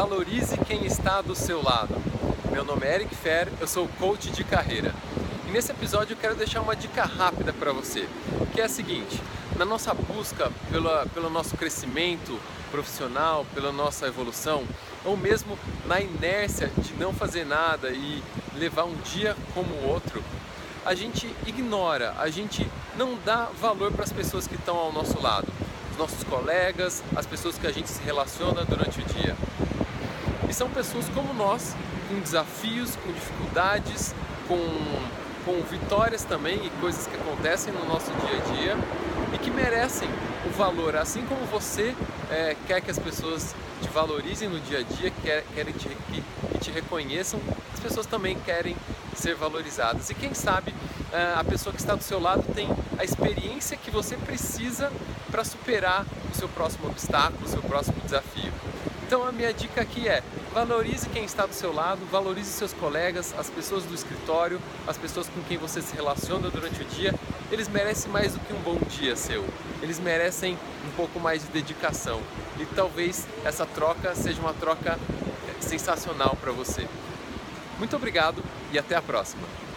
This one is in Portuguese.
valorize quem está do seu lado. Meu nome é Eric Fer, eu sou coach de carreira. E nesse episódio eu quero deixar uma dica rápida para você, que é a seguinte: na nossa busca pela, pelo nosso crescimento profissional, pela nossa evolução, ou mesmo na inércia de não fazer nada e levar um dia como o outro, a gente ignora, a gente não dá valor para as pessoas que estão ao nosso lado, os nossos colegas, as pessoas que a gente se relaciona durante o dia. São pessoas como nós, com desafios, com dificuldades, com com vitórias também e coisas que acontecem no nosso dia a dia e que merecem o valor, assim como você é, quer que as pessoas te valorizem no dia a dia, quer, querem te, que, que te reconheçam, as pessoas também querem ser valorizadas. E quem sabe é, a pessoa que está do seu lado tem a experiência que você precisa para superar o seu próximo obstáculo, o seu próximo desafio. Então a minha dica aqui é valorize quem está do seu lado, valorize seus colegas, as pessoas do escritório, as pessoas com quem você se relaciona durante o dia. Eles merecem mais do que um bom dia seu. Eles merecem um pouco mais de dedicação. E talvez essa troca seja uma troca sensacional para você. Muito obrigado e até a próxima.